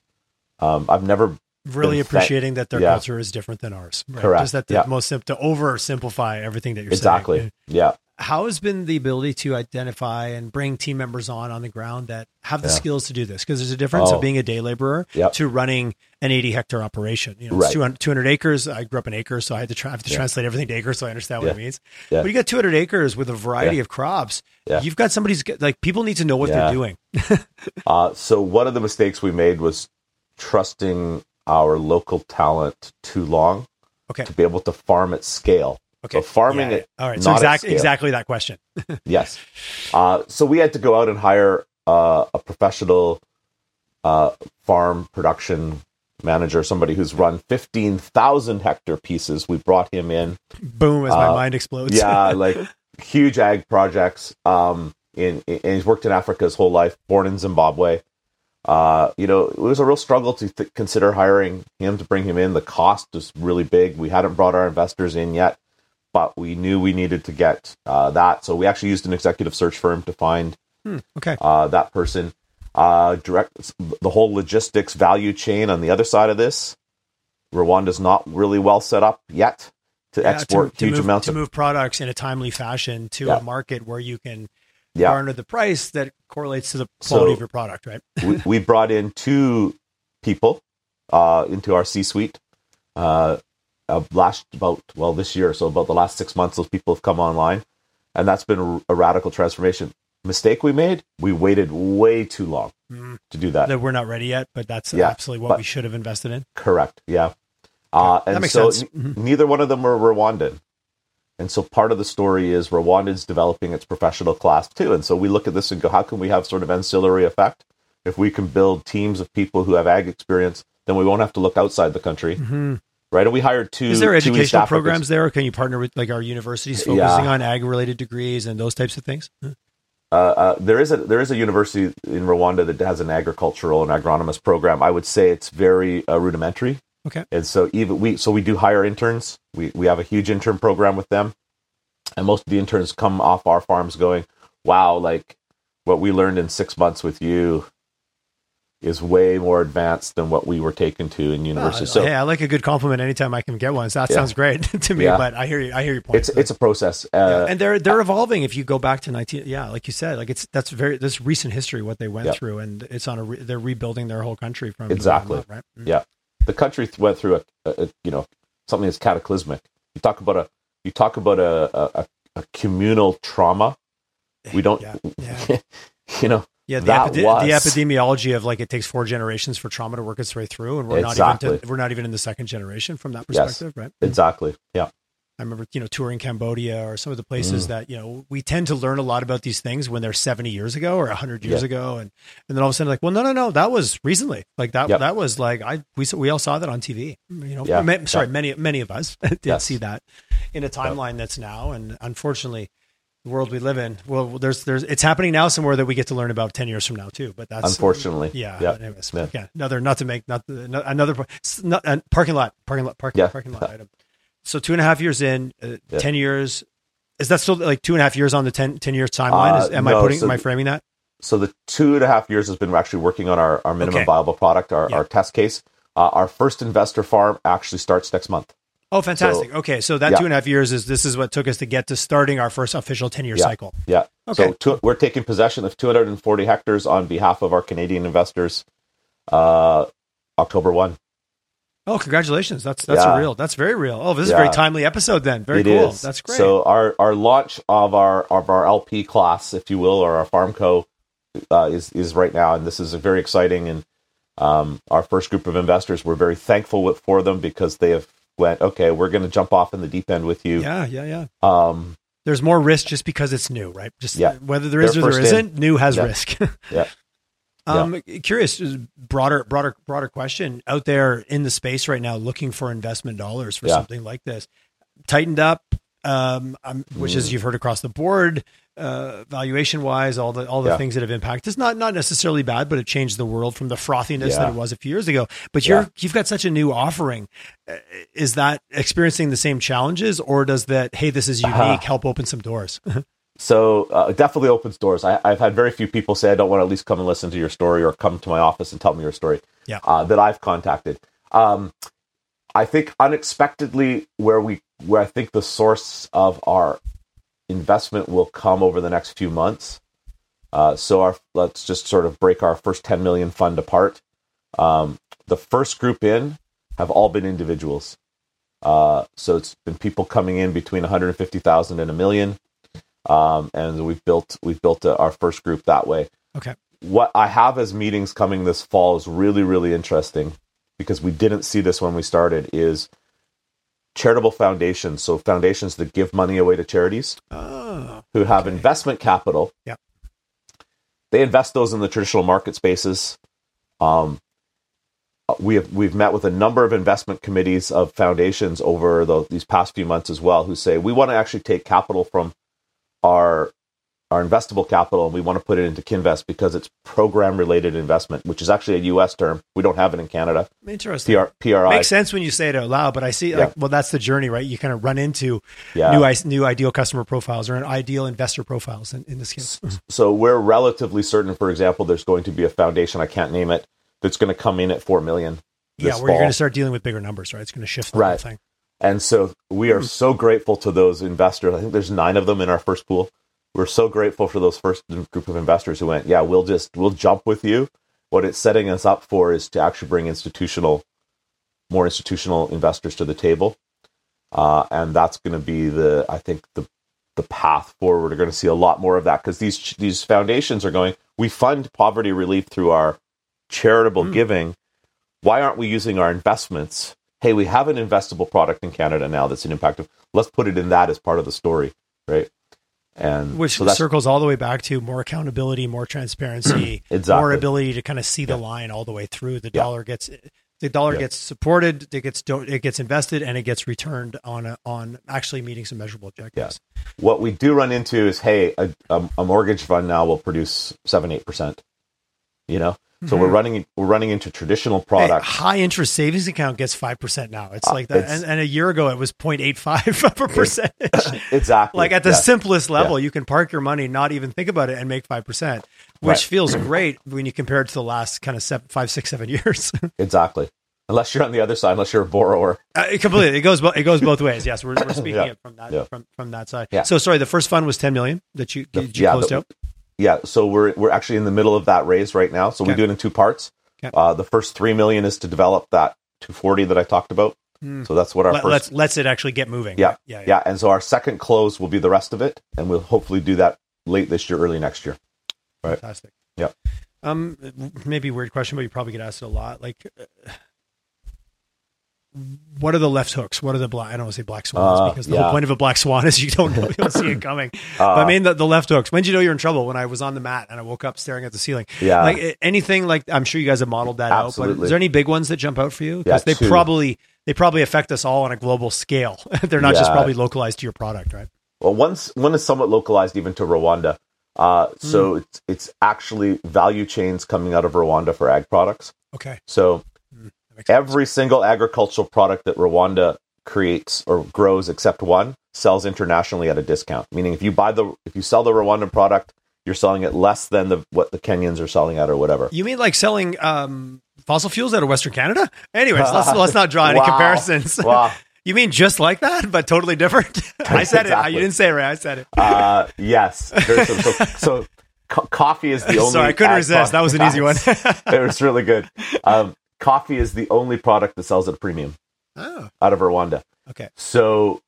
um i've never really appreciating that their yeah. culture is different than ours. Right? Correct. Just that the Yeah. most sim- to oversimplify everything that you're exactly saying. yeah How has been the ability to identify and bring team members on on the ground that have the Yeah. skills to do this? Because there's a difference Oh. of being a day laborer Yep. to running an 80 hectare operation. You know, Right. 200, 200 acres. I grew up in acres, so I had to, have to translate everything to acres so I understand what it means. But you got 200 acres with a variety of crops. Yeah. You've got somebody's like people need to know what they're doing. uh so one of the mistakes we made was trusting our local talent too long Okay. to be able to farm at scale Okay. so farming Yeah, it. All right. So exactly exactly that question. Yes. Uh, so we had to go out and hire uh, a professional uh, farm production manager, somebody who's run 15,000 hectare pieces. We brought him in. Boom! As my Uh, mind explodes. Yeah, like huge ag projects. Um, in, in, and he's worked in Africa his whole life, born in Zimbabwe. Uh, you know, it was a real struggle to th- consider hiring him to bring him in. The cost was really big. We hadn't brought our investors in yet, but we knew we needed to get uh, that. So we actually used an executive search firm to find Hmm, okay. uh, that person. Uh, direct the whole logistics value chain on the other side of this. Rwanda's not really well set up yet to Yeah, export to, huge move, amounts to of move products in a timely fashion to Yeah. a market where you can yeah. garner the price that correlates to the quality So- of your product, right? we, we brought in two people uh, into our C-suite uh, uh, last about well this year, so about the last six months, those people have come online, and that's been a, radical transformation. Mistake we made: we waited way too long Mm. to do that. That we're not ready yet, but that's Yeah, absolutely what but- we should have invested in. Correct. Yeah. Uh, and That makes so sense. n- neither one of them were Rwandan. And so part of the story is Rwanda is developing its professional class too. And so we look at this and go, how can we have sort of ancillary effect? If we can build teams of people who have ag experience, then we won't have to look outside the country. Right. And we hired two. Mm-hmm. Is there two educational programs there? Or can you partner with like our universities focusing Yeah. on ag related degrees and those types of things? Uh, uh, there is a there is a university in Rwanda that has an agricultural and agronomist program. I would say it's very uh, rudimentary. Okay. And so even we so we do hire interns. We we have a huge intern program with them, and most of the interns come off our farms going, "Wow, like what we learned in six months with you is way more advanced than what we were taken to in university." Uh, so hey, I like a good compliment anytime I can get one. So that Yeah. sounds great to me. Yeah. But I hear you. I hear your point. it's it's a process. Uh, Yeah, and they're they're evolving. If you go back to nineteen, yeah, like you said, like it's that's very this recent history what they went Yeah. through, and it's on a re, they're rebuilding their whole country from Exactly. up, right? Mm. Yeah, the country th- went through a, a, a you know something that's cataclysmic. You talk about a you talk about a a, communal trauma. Eh, we don't, Yeah, yeah. you know, Yeah, the, was- the epidemiology of like it takes four generations for trauma to work its way through, and we're not even to, we're not even in the second generation from that Yes. perspective, right? Mm-hmm. exactly. Yeah, I remember you know touring Cambodia or some of the Mm. places that you know we tend to learn a lot about these things when they're seventy years ago or hundred years Yeah. ago, and and then all of a sudden like, well, no, no, no, that was recently, like that Yep. that was like I we we all saw that on TV, you know. Yeah. ma- sorry, Yeah. many many of us did Yes. see that in a timeline that's now, and unfortunately. The world we live in, well, there's, there's, it's happening now somewhere that we get to learn about ten years from now too. But that's unfortunately. yeah. yeah, Anyways, Yeah. Another, not to make, not the, another not, uh, parking lot, parking lot, parking, parking lot item. So two and a half years in, uh, Yeah. 10 years. Is that still like two and a half years on the 10, 10 years timeline? Is, Uh, am I putting, so am I framing that? So the two and a half years has been actually working on our, our minimum Okay. viable product, our, Yeah. our test case. Uh, our first investor farm actually starts next month. Oh, fantastic. okay. So that yeah. two and a half years is, this is what took us to get to starting our first official 10 year Yeah. cycle. Yeah. Okay. So two, we're taking possession of 240 hectares on behalf of our Canadian investors. Uh, October one. Oh, congratulations. That's, that's Yeah. real, that's very real. Oh, this is a very timely episode then. Very It cool. is. That's great. So our our launch of our of our LP class, if you will, or our farm co, uh, is is right now, and this is very exciting. And um, our first group of investors, we're very thankful with, for them because they have went, okay, we're going to jump off in the deep end with you. yeah, yeah, yeah. Um, There's more risk just because it's new, right? Just Yeah. whether there is They're or there first in. isn't, new has Yeah. risk. yeah. Um, curious, broader, broader, broader question out there in the space right now, looking for investment dollars for Yeah. something like this, tightened up, um, um, which Mm. is you've heard across the board, uh, valuation wise, all the all the Yeah. things that have impacted. It's not not necessarily bad, but it changed the world from the frothiness that it was a few years ago. But you're Yeah. you've got such a new offering. Uh, Is that experiencing the same challenges, or does that hey, this is unique, Uh-huh. help open some doors? So uh, it definitely opens doors. I, I've had very few people say I don't want to at least come and listen to your story or come to my office and tell me your story. Yeah. Uh, that I've contacted. Um, I think unexpectedly, where we where I think the source of our investment will come over the next few months. Uh, so our let's just sort of break our first 10 million fund apart. Um, the first group in have all been individuals. Uh, so it's been people coming in between 150,000 and a million um, and we've built we've built uh, our first group that way. Okay. What I have as meetings coming this fall is really really interesting because we didn't see this when we started. Is charitable foundations, so foundations that give money away to charities oh, who have investment capital. Yeah. They invest those in the traditional market spaces. Um, uh, we have we've met with a number of investment committees of foundations over the, these past few months as well, who say we want to actually take capital from our our investable capital and we want to put it into Kinvest because it's program related investment, which is actually a U.S. term. We don't have it in Canada. interesting. PR, PRI. Makes sense when you say it out loud, but I see like Yeah. well that's the journey, right? You kind of run into Yeah. new new ideal customer profiles or an ideal investor profiles in, in this case. So we're relatively certain, for example, there's going to be a foundation, I can't name it, that's going to come in at 4 million. yeah, where you're going to start dealing with bigger numbers, right? It's going to shift the whole thing. And so we are so grateful to those investors. I think there's nine of them in our first pool. We're so grateful for those first group of investors who went, yeah, we'll just we'll jump with you. What it's setting us up for is to actually bring institutional, more institutional investors to the table, uh, and that's going to be the I think the the path forward. We're going to see a lot more of that because these these foundations are going. We fund poverty relief through our charitable Mm. giving. Why aren't we using our investments hey, we have an investable product in Canada now that's an impact. of Let's put it in that as part of the story, right? And which so circles all the way back to more accountability, more transparency, Exactly. more ability to kind of see the line all the way through. The Yeah. dollar gets the dollar Yeah. gets supported, it gets do- it gets invested, and it gets returned on a, on actually meeting some measurable objectives. what we do run into is, hey, a, a, a mortgage fund now will produce seven, eight percent. You know, so we're running we're running into traditional Mm-hmm. Hey, products. high interest savings account gets five percent now. It's Uh, like that, it's- and, and a year ago it was 0.85 of a percentage. exactly. like at the Yeah. simplest level, you can park your money, not even think about it, and make five percent, which Right. feels great when you compare it to the last kind of seven, five, six, seven years. Exactly. Unless you're on the other side, unless you're a borrower. Uh, it completely. It goes. Bo- it goes both ways. Yes, we're, we're speaking Yeah. it from that Yeah. from from that side. Yeah. So sorry. The first fund was ten million that you, The- you yeah, closed the- out. Yeah. So we're we're actually in the middle of that raise right now. So we do it in two parts. Okay. Uh, the first three million is to develop that 240 that I talked about. Hmm. So that's what our Let, first. let's let's it actually get moving. yeah, right? yeah, yeah, And so our second close will be the rest of it, and we'll hopefully do that late this year, early next year. Right. Fantastic. Yeah. Um, maybe a weird question, but you probably get asked it a lot. Like, uh, what are the left hooks? What are the black? I don't want to say black swans Uh, because the whole point of a black swan is you don't know, you don't see it coming. but Uh, I mean the, the left hooks. When did you know you're in trouble? When I was on the mat and I woke up staring at the ceiling. Yeah. Like anything like I'm sure you guys have modeled that out. But Absolutely. is there any big ones that jump out for you? Yeah, Because they two. probably they probably affect us all on a global scale. They're not just probably localized to your product, right? Well, one's one is somewhat localized even to Rwanda. Uh, so it's it's actually value chains coming out of Rwanda for ag products. Okay. So That makes sense. Every single agricultural product that Rwanda creates or grows except one sells internationally at a discount. Meaning, if you buy the if you sell the Rwandan product, you're selling it less than the what the Kenyans are selling at or whatever. You mean like selling um, fossil fuels out of Western Canada? Anyways, let's let's not draw any Wow. comparisons. Wow. You mean just like that, but totally different? I said it. You didn't say it right. I said it. Uh, yes. Some, so, so co- coffee is the only. Sorry, I couldn't resist. That was an easy one. it was really good. Um, coffee is the only product that sells at a premium oh, out of Rwanda. okay. So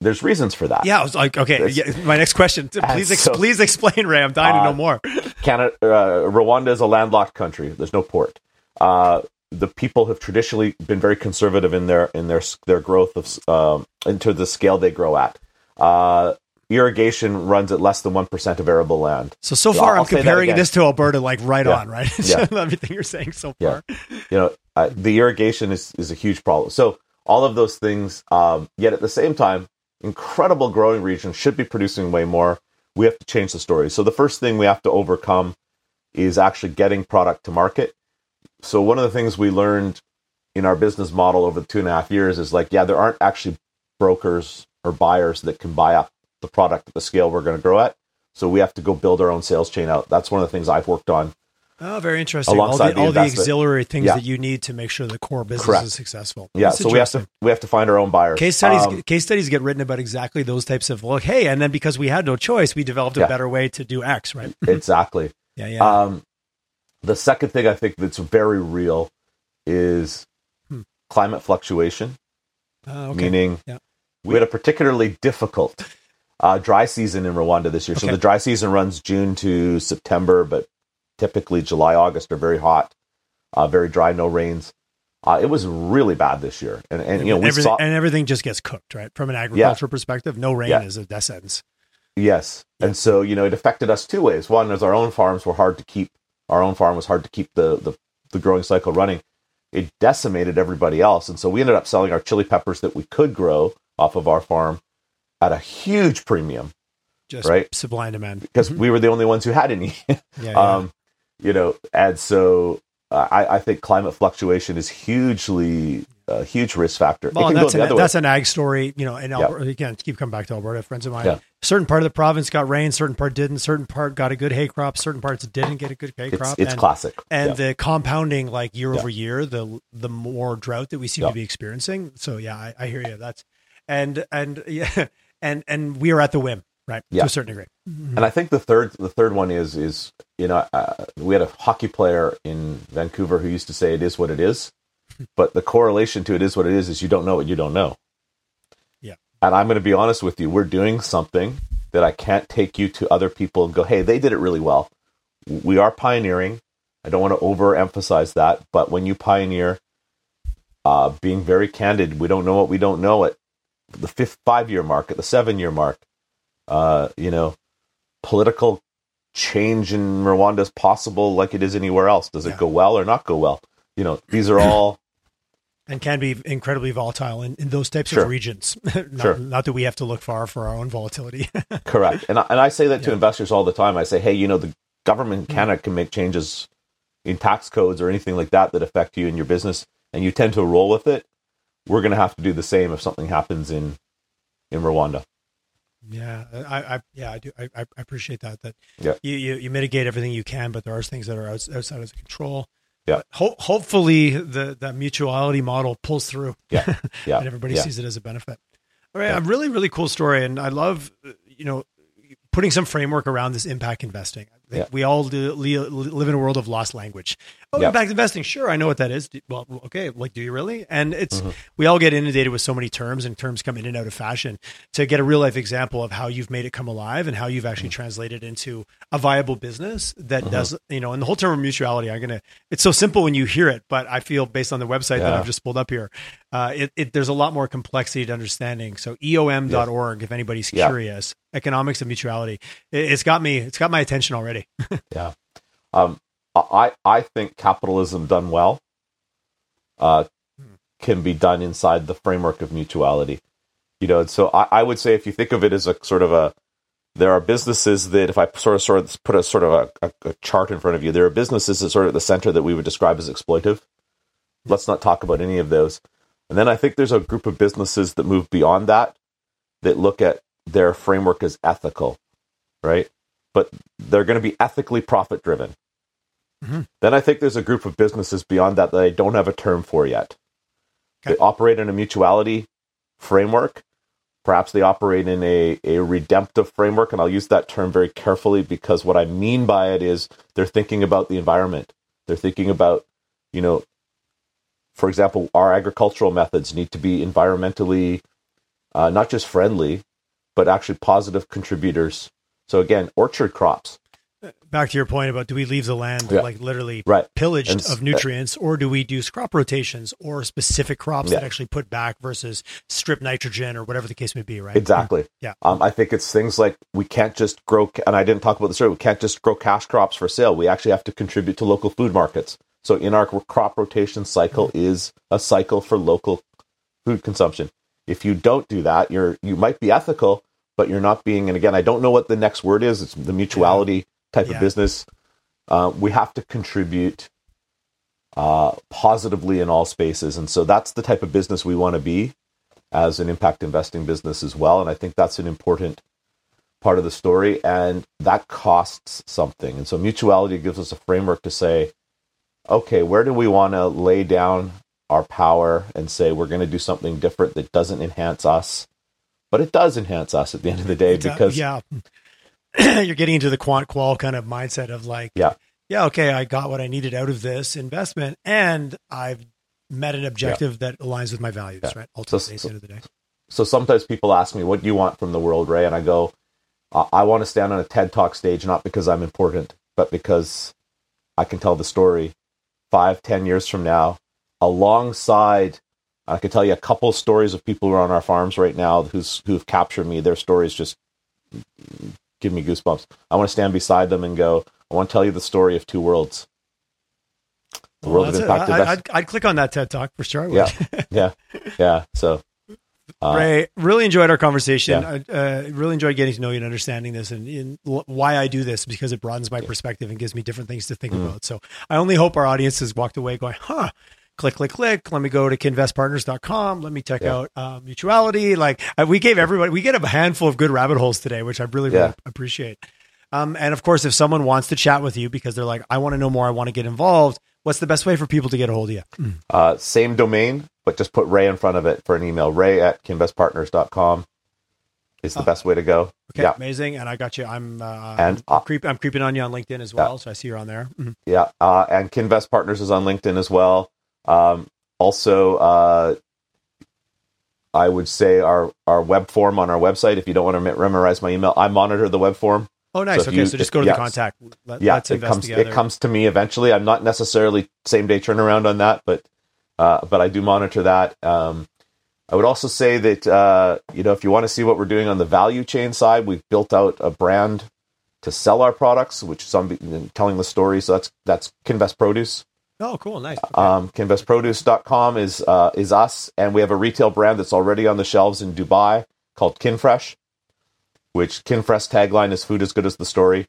there's reasons for that. Yeah, I was like, okay. Yeah, my next question. Please, ex- so- please explain, Ray. I'm dying to Uh, know more. Canada, uh, Rwanda is a landlocked country. There's no port. Uh, the people have traditionally been very conservative in their in their their growth of um, into the scale they grow at. Irrigation runs at less than one percent of arable land. So so far, say that comparing this to Alberta, like right Yeah. on, right? Yeah. Everything you're saying so Yeah. far. You know, uh, the irrigation is is a huge problem. So all of those things. Um, yet at the same time, incredible growing regions should be producing way more. We have to change the story. So the first thing we have to overcome is actually getting product to market. So one of the things we learned in our business model over the two and a half years is like, yeah, there aren't actually brokers or buyers that can buy up the product at the scale we're going to grow at. So we have to go build our own sales chain out. That's one of the things I've worked on. Oh, very interesting. All Alongside the, the all the auxiliary things Yeah. that you need to make sure the core business Correct. is successful. Yeah, That's so we have to we have to find our own buyers. Case studies, Um, case studies get written about exactly those types of look. Hey, and then because we had no choice, we developed a Yeah. better way to do X, right? exactly. Yeah, yeah. Um, the second thing I think that's very real is Hmm. climate fluctuation. Uh, okay. Meaning, Yeah. we had a particularly difficult uh, dry season in Rwanda this year. So the dry season runs June to September, but typically July, August are very hot, uh, very dry, no rains. Uh, it was really bad this year, and and you know we everything, saw and everything just gets cooked, right? From an agricultural perspective, no rain Yeah. is a death sentence. Yes. And so, you know, it affected us two ways. One is our own farms were hard to keep. Our own farm was hard to keep the, the, the growing cycle running. It decimated everybody else. And so we ended up selling our chili peppers that we could grow off of our farm at a huge premium Just Right. sublime demand. because we were the only ones who had any. Yeah, yeah. um, you know, and so uh, I, I think climate fluctuation is hugely a huge risk factor. well, that's an, that's an ag story, you know. And Alberta, again, keep coming back to Alberta. Friends of mine, Yeah. certain part of the province got rain, certain part didn't. Certain part got a good hay crop, certain parts didn't get a good hay crop. it's and, classic. and Yeah. the compounding like year over year the the more drought that we seem to be experiencing so yeah I, I hear you that's and and yeah and and we are at the whim right Yeah. to a certain degree And I think the third the third one is is you know uh, we had a hockey player in Vancouver who used to say it is what it is, but the correlation to it is what it is is you don't know what you don't know. Yeah. And I'm going to be honest with you, we're doing something that I can't take you to other people and go, hey, they did it really well. We are pioneering. I don't want to overemphasize that, but when you pioneer, uh, being very candid. We don't know what we don't know at the fifth five year mark, at the seven year mark. Uh, you know, political change in Rwanda is possible like it is anywhere else. Does it Yeah. go well or not go well? You know, these are all and can be incredibly volatile in, in those types Sure. of regions. not, Sure. not that we have to look far for our own volatility. correct. And I, and I say that to Yeah. investors all the time. I say, hey, you know, the government in Canada can make changes in tax codes or anything like that that affect you and your business, and you tend to roll with it. We're going to have to do the same if something happens in in Rwanda. yeah, I, I yeah, I do. I, I appreciate that. That Yeah. you, you you mitigate everything you can, but there are things that are outside of control. Yeah. Ho- hopefully, the the mutuality model pulls through. Yeah. Yeah. and everybody Yeah. sees it as a benefit. All right, Yeah. a really really cool story, and I love uh, you know putting some framework around this impact investing. Yeah. We all do, live in a world of lost language. Oh, Yeah. impact investing, sure, I know what that is. Well, okay, like, do you really? And it's Mm-hmm. we all get inundated with so many terms, and terms come in and out of fashion. To get a real life example of how you've made it come alive and how you've actually Mm-hmm. translated into a viable business that does, you know, and the whole term of mutuality, I'm gonna. It's so simple when you hear it, but I feel based on the website that I've just pulled up here, uh, it, it there's a lot more complexity to understanding. So eom.org, if anybody's Yeah. curious, economics of mutuality, it, it's got me. It's got my attention already. Yeah. Um, I I think capitalism done well uh, can be done inside the framework of mutuality. You know, and so I, I would say if you think of it as a sort of a there are businesses that if I sort of sort of put a sort of a, a, a chart in front of you, there are businesses that sort of at the center that we would describe as exploitive. Let's not talk about any of those. And then I think there's a group of businesses that move beyond that, that look at their framework as ethical, right? But they're going to be ethically profit driven. Mhm. Then I think there's a group of businesses beyond that that I don't have a term for yet. Okay. They operate in a mutuality framework. Perhaps they operate in a, a redemptive framework, and I'll use that term very carefully because what I mean by it is they're thinking about the environment. They're thinking about, you know, for example, our agricultural methods need to be environmentally uh, not just friendly, but actually positive contributors. So again, orchard crops, Back to your point about do we leave the land Yeah. like literally right? pillaged And of nutrients, or do we do crop rotations or specific crops that actually put back versus strip nitrogen or whatever the case may be, right? Exactly. Yeah. Um, I think it's things like we can't just grow, and I didn't talk about this earlier. We can't just grow cash crops for sale. We actually have to contribute to local food markets. So in our crop rotation cycle Mm-hmm. is a cycle for local food consumption. If you don't do that, you're you might be ethical, but you're not being. And again, I don't know what the next word is. It's the mutuality type Yeah. of business. Uh, we have to contribute uh, positively in all spaces, and so that's the type of business we want to be as an impact investing business as well. And I think that's an important part of the story, and that costs something. And so mutuality gives us a framework to say, okay, where do we want to lay down our power and say we're going to do something different that doesn't enhance us, but it does enhance us at the end of the day because yeah, you're getting into the quant qual kind of mindset of like, Yeah. yeah, okay, I got what I needed out of this investment, and I've met an objective that aligns with my values, Yeah. right? Ultimately, so- at the end of the day. so sometimes people ask me, "What do you want from the world, Ray?" And I go, "I I want to stand on a TED Talk stage, not because I'm important, but because I can tell the story five, ten years from now, alongside." I could tell you a couple stories of people who are on our farms right now who's who've captured me. Their stories just give me goosebumps. I want to stand beside them and go. I want to tell you the story of two worlds. The Well, world of impact I, I'd, I'd click on that TED Talk for sure. Would. Yeah. Yeah, yeah. So, uh, Ray, really enjoyed our conversation. Yeah. I uh, really enjoyed getting to know you and understanding this and, and l- why I do this because it broadens my Yeah. perspective and gives me different things to think Mm. about. So I only hope our audience has walked away going, huh, click, click, click. Let me go to kinvestpartners.com. Let me check Yeah. out uh, mutuality. Like uh, we gave everybody, we get a handful of good rabbit holes today, which I really, really appreciate. Um, and of course, if someone wants to chat with you because they're like, I want to know more, I want to get involved, what's the best way for people to get a hold of you? Uh, same domain, but just put Ray in front of it for an email. Ray at kinvestpartners.com is the Oh. best way to go. Okay, Yeah. amazing. And I got you. I'm uh, And, I'm, uh, creep, I'm creeping on you on LinkedIn as well, so I see you're on there. Mhm. Yeah. Uh, and Kinvest Partners is on LinkedIn as well. Um, also, uh, I would say our, our web form on our website, if you don't want to memorize my email, I monitor the web form. Oh, nice. if okay, you- so just go to yeah. the contact. Let, Yeah, it comes together. it comes to me eventually. I'm not necessarily same day turnaround on that, but uh, but I do monitor that. Um, I would also say that uh, you know if you want to see what we're doing on the value chain side, we've built out a brand to sell our products, which is on telling the story. So that's that's Kinvest Produce. Oh, cool, nice. Okay. Um, KinvestProduce.com is uh, is us, and we have a retail brand that's already on the shelves in Dubai called Kinfresh, which Kinfresh tagline is "Food as good as the story."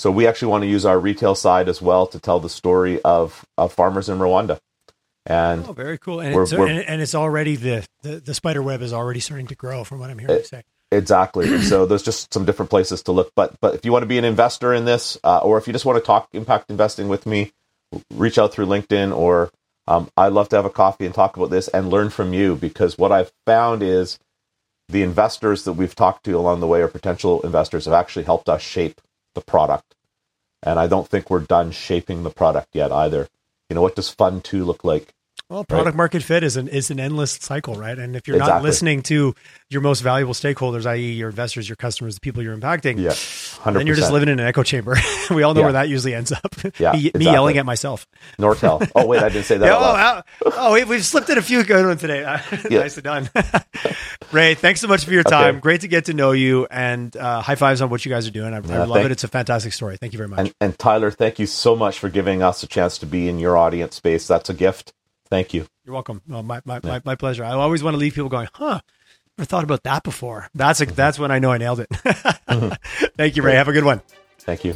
So we actually want to use our retail side as well to tell the story of, of farmers in Rwanda. And oh, very cool. And, it's, and, and, it's already the, the, the spider web is already starting to grow from what I'm hearing it, you say. Exactly. so there's just some different places to look. But but if you want to be an investor in this, uh, or if you just want to talk impact investing with me, reach out through LinkedIn or um, I'd love to have a coffee and talk about this and learn from you because what I've found is the investors that we've talked to along the way or potential investors have actually helped us shape the product. And I don't think we're done shaping the product yet either. You know, what does fun two look like? Well, product right. market fit is an is an endless cycle, right? And if you're exactly. not listening to your most valuable stakeholders, i.e., your investors, your customers, the people you're impacting, yeah, 100%. then you're just living in an echo chamber. we all know yeah. where that usually ends up. Yeah, me, exactly. me, yelling at myself. Nortel. Oh wait, I didn't say that. yeah, oh, oh, we, have slipped in a few good ones today. Nicely done, Ray. Thanks so much for your time. Okay. Great to get to know you, and uh, high fives on what you guys are doing. I, I love thank, it. It's a fantastic story. Thank you very much. And, and Tyler, thank you so much for giving us a chance to be in your audience space. That's a gift. Thank you. You're welcome. my, my, yeah. my, my, pleasure. I always want to leave people going, huh, never thought about that before. That's a, mm-hmm. that's when I know I nailed it. mm-hmm. Thank you, Ray. Have a good one. Thank you.